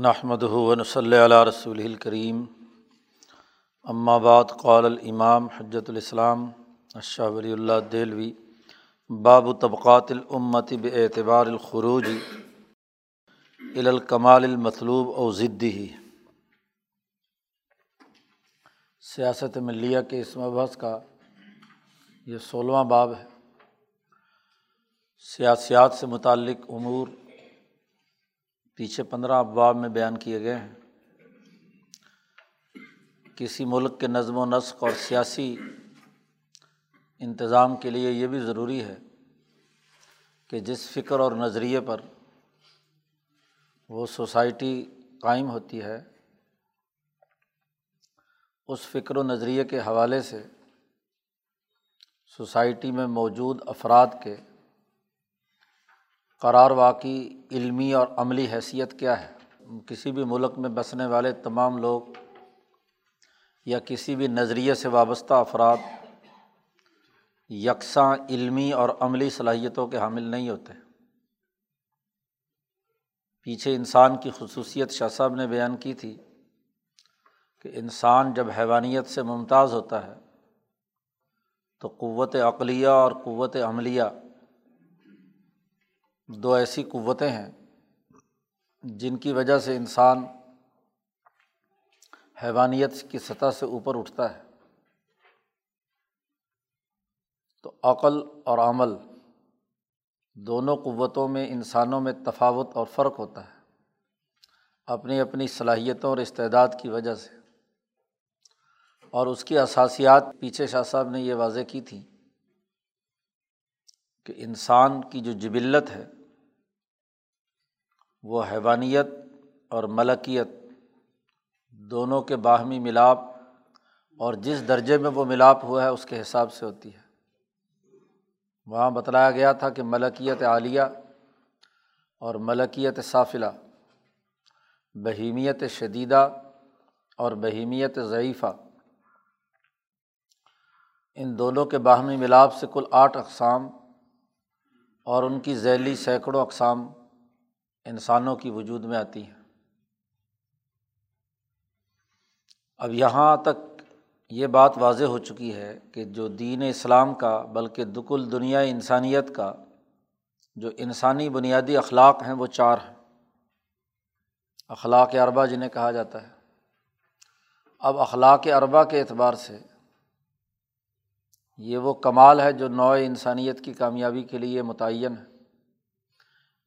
نحمد ہُون صلی علیہ رسول الکریم بعد، قال الامام حجت الاسلام اشہ ولی اللہ دہلوی، باب و طبقات العمت بعتبار الخروج الکمال المطلوب او ضدی سیاست ملیہ کے اس مبحث کا یہ سولہواں باب ہے۔ سیاسیات سے متعلق امور پیچھے پندرہ ابواب میں بیان کیے گئے ہیں۔ کسی ملک کے نظم و نسق اور سیاسی انتظام کے لیے یہ بھی ضروری ہے کہ جس فکر اور نظریے پر وہ سوسائٹی قائم ہوتی ہے، اس فکر و نظریے کے حوالے سے سوسائٹی میں موجود افراد کے قرار واقعی علمی اور عملی حیثیت کیا ہے؟ کسی بھی ملک میں بسنے والے تمام لوگ یا کسی بھی نظریے سے وابستہ افراد یکساں علمی اور عملی صلاحیتوں کے حامل نہیں ہوتے۔ پیچھے انسان کی خصوصیت شاہ صاحب نے بیان کی تھی کہ انسان جب حیوانیت سے ممتاز ہوتا ہے تو قوت عقلیہ اور قوت عملیہ دو ایسی قوتیں ہیں جن کی وجہ سے انسان حیوانیت کی سطح سے اوپر اٹھتا ہے۔ تو عقل اور عمل دونوں قوتوں میں انسانوں میں تفاوت اور فرق ہوتا ہے۔ اپنی اپنی صلاحیتوں اور استعداد کی وجہ سے۔ اور اس کی اثاسیات پیچھے شاہ صاحب نے یہ واضح کی تھی کہ انسان کی جو جبلت ہے وہ حیوانیت اور ملکیت دونوں کے باہمی ملاپ اور جس درجے میں وہ ملاپ ہوا ہے اس کے حساب سے ہوتی ہے۔ وہاں بتلایا گیا تھا کہ ملکیت عالیہ اور ملکیت صافلہ بہیمیت شدیدہ اور بہیمیت ضعیفہ۔ ان دونوں کے باہمی ملاپ سے کل آٹھ اقسام اور ان کی ذیلی سینکڑوں اقسام انسانوں کی وجود میں آتی ہیں۔ اب یہاں تک یہ بات واضح ہو چکی ہے کہ جو دین اسلام کا بلکہ دکل دنیا انسانیت کا جو انسانی بنیادی اخلاق ہیں وہ چار ہیں۔ اخلاق اربا جنہیں کہا جاتا ہے۔ اب اخلاق اربا کے اعتبار سے یہ وہ کمال ہے جو نوع انسانیت کی کامیابی کے لیے متعین ہے۔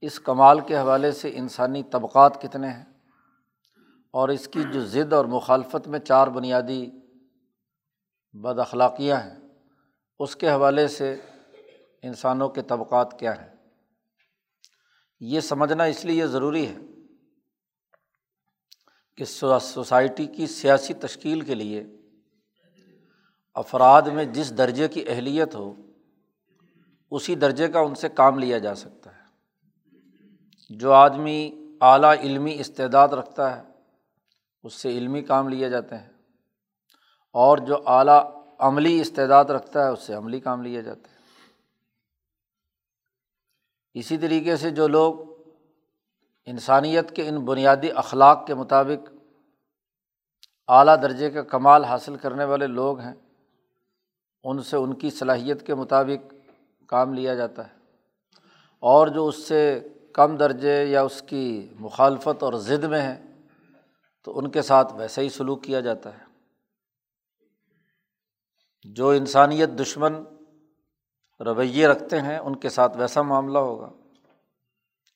اس کمال کے حوالے سے انسانی طبقات کتنے ہیں؟ اور اس کی جو ضد اور مخالفت میں چار بنیادی بد اخلاقیاں ہیں، اس کے حوالے سے انسانوں کے طبقات کیا ہیں؟ یہ سمجھنا اس لیے ضروری ہے کہ سوسائٹی کی سیاسی تشکیل کے لیے افراد میں جس درجے کی اہلیت ہو، اسی درجے کا ان سے کام لیا جا سکتا ہے۔ جو آدمی اعلیٰ علمی استعداد رکھتا ہے، اس سے علمی کام لیے جاتے ہیں۔ اور جو اعلیٰ عملی استعداد رکھتا ہے، اس سے عملی کام لیے جاتے ہیں۔ اسی طریقے سے جو لوگ انسانیت کے ان بنیادی اخلاق کے مطابق اعلیٰ درجے کا کمال حاصل کرنے والے لوگ ہیں، ان سے ان کی صلاحیت کے مطابق کام لیا جاتا ہے۔ اور جو اس سے کم درجے یا اس کی مخالفت اور ضد میں ہے، تو ان کے ساتھ ویسا ہی سلوک کیا جاتا ہے۔ جو انسانیت دشمن رویے رکھتے ہیں، ان کے ساتھ ویسا معاملہ ہوگا۔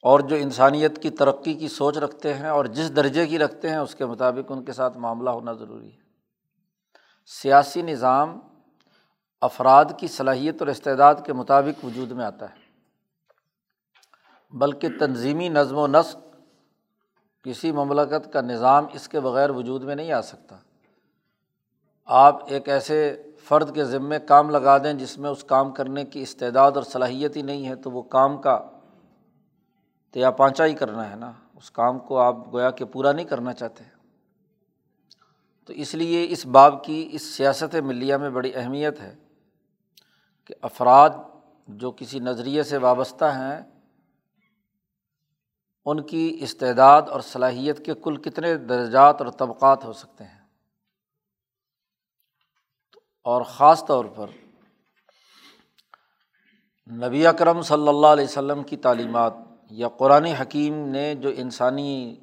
اور جو انسانیت کی ترقی کی سوچ رکھتے ہیں اور جس درجے کی رکھتے ہیں، اس کے مطابق ان کے ساتھ معاملہ ہونا ضروری ہے۔ سیاسی نظام افراد کی صلاحیت اور استعداد کے مطابق وجود میں آتا ہے۔ بلکہ تنظیمی نظم و نسق کسی مملکت کا نظام اس کے بغیر وجود میں نہیں آ سکتا۔ آپ ایک ایسے فرد کے ذمے کام لگا دیں جس میں اس کام کرنے کی استعداد اور صلاحیت ہی نہیں ہے، تو وہ کام کا تیا پانچا ہی کرنا ہے نا۔ اس کام کو آپ گویا کہ پورا نہیں کرنا چاہتے۔ تو اس لیے اس باب کی اس سیاست ملیہ میں بڑی اہمیت ہے کہ افراد جو کسی نظریے سے وابستہ ہیں ان کی استعداد اور صلاحیت کے کل کتنے درجات اور طبقات ہو سکتے ہیں؟ اور خاص طور پر نبی اکرم صلی اللہ علیہ وسلم کی تعلیمات یا قرآن حکیم نے جو انسانی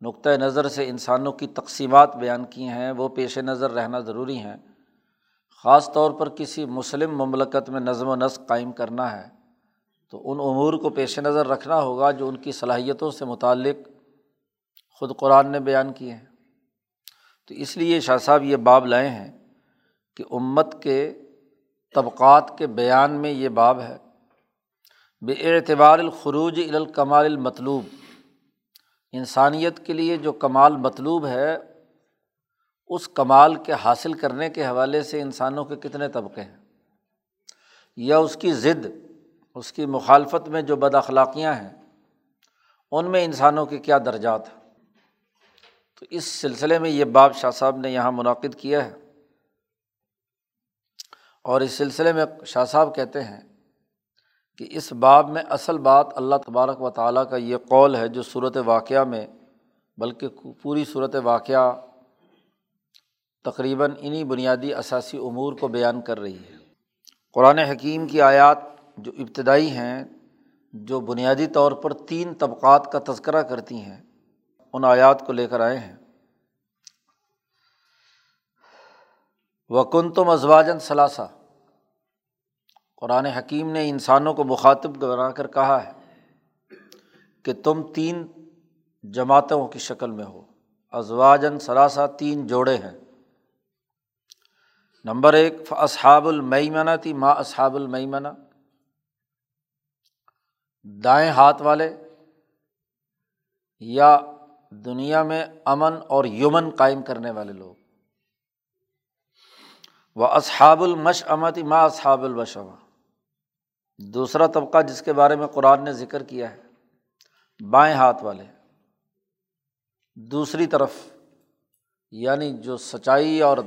نقطۂ نظر سے انسانوں کی تقسیمات بیان کی ہیں، وہ پیش نظر رہنا ضروری ہیں۔ خاص طور پر کسی مسلم مملکت میں نظم و نسق قائم کرنا ہے۔ تو ان امور کو پیش نظر رکھنا ہوگا جو ان کی صلاحیتوں سے متعلق خود قرآن نے بیان کیے ہیں۔ تو اس لیے شاہ صاحب یہ باب لائے ہیں کہ امت کے طبقات کے بیان میں یہ باب ہے۔ بے اعتبار الخروج الکمال المطلوب۔ انسانیت کے لیے جو کمال مطلوب ہے، اس کمال کے حاصل کرنے کے حوالے سے انسانوں کے کتنے طبقے ہیں۔ یا اس کی ضد اس کی مخالفت میں جو بد اخلاقیاں ہیں، ان میں انسانوں کے کیا درجات ہیں؟ تو اس سلسلے میں یہ باب شاہ صاحب نے یہاں منعقد کیا ہے۔ اور اس سلسلے میں شاہ صاحب کہتے ہیں کہ اس باب میں اصل بات اللہ تبارک و تعالیٰ کا یہ قول ہے جو صورت واقعہ میں، بلکہ پوری صورت واقعہ تقریباً انہیں بنیادی اثاثی امور کو بیان کر رہی ہے۔ قرآن حکیم کی آیات جو ابتدائی ہیں، جو بنیادی طور پر تین طبقات کا تذکرہ کرتی ہیں، ان آیات کو لے کر آئے ہیں۔ وکن تم ازواجن ثلاثہ قرآن حکیم نے انسانوں کو مخاطب بنا کر کہا ہے کہ تم تین جماعتوں کی شکل میں ہو۔ ازواجن ثلاثہ تین جوڑے ہیں۔ نمبر ایک اصحاب المعمنہ تھی ماں اصحاب المعمنہ دائیں ہاتھ والے، یا دنیا میں امن اور یمن قائم کرنے والے لوگ۔ وہ اصحاب المش امتی ماں اصحاب البشما دوسرا طبقہ جس کے بارے میں قرآن نے ذکر کیا ہے، بائیں ہاتھ والے۔ دوسری طرف یعنی جو سچائی اور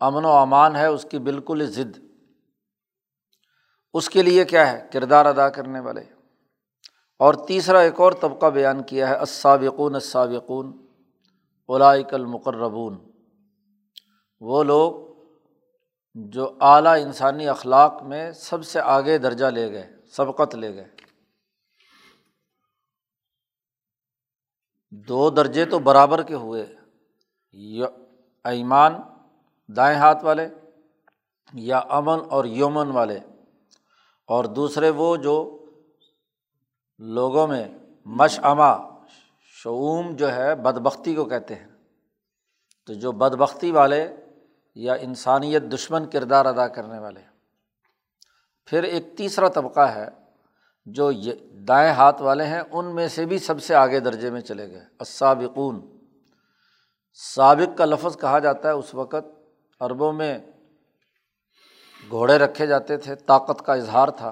امن و امان ہے، اس کی بالکل ضد۔ اس کے لیے کیا ہے؟ کردار ادا کرنے والے۔ اور تیسرا ایک اور طبقہ بیان کیا ہے اسابقون اسابقون اولائک المقربون۔ وہ لوگ جو اعلیٰ انسانی اخلاق میں سب سے آگے درجہ لے گئے، سبقت لے گئے۔ دو درجے تو برابر کے ہوئے۔ ایمان دائیں ہاتھ والے یا امن اور یومن والے۔ اور دوسرے وہ جو لوگوں میں مشعمہ شعوم جو ہے بد بختی کو کہتے ہیں۔ تو جو بد بختی والے یا انسانیت دشمن کردار ادا کرنے والے۔ پھر ایک تیسرا طبقہ ہے جو یہ دائیں ہاتھ والے ہیں، ان میں سے بھی سب سے آگے درجے میں چلے گئے۔ اسابقون سابق کا لفظ کہا جاتا ہے، اس وقت عربوں میں گھوڑے رکھے جاتے تھے، طاقت کا اظہار تھا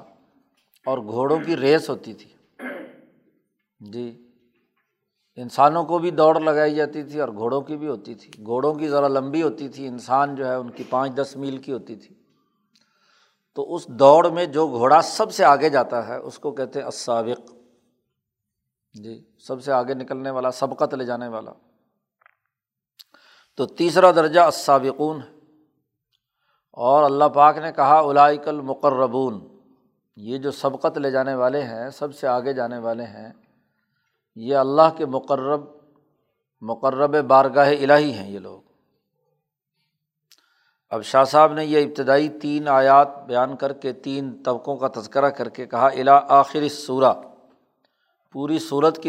اور گھوڑوں کی ریس ہوتی تھی۔ جی انسانوں کو بھی دوڑ لگائی جاتی تھی اور گھوڑوں کی بھی ہوتی تھی۔ گھوڑوں کی ذرا لمبی ہوتی تھی، انسان جو ہے ان کی پانچ دس میل کی ہوتی تھی۔ تو اس دوڑ میں جو گھوڑا سب سے آگے جاتا ہے، اس کو کہتے ہیں اسابق جی سب سے آگے نکلنے والا، سبقت لے جانے والا۔ تو تیسرا درجہ اسابقون ہے۔ اور اللہ پاک نے کہا الائک المقربون۔ یہ جو سبقت لے جانے والے ہیں، سب سے آگے جانے والے ہیں۔ یہ اللہ کے مقرب مقرب بارگاہ الہی ہیں یہ لوگ۔ اب شاہ صاحب نے یہ ابتدائی تین آیات بیان کر کے تین طبقوں کا تذکرہ کر کے کہا الا آخر سورہ پوری صورت کی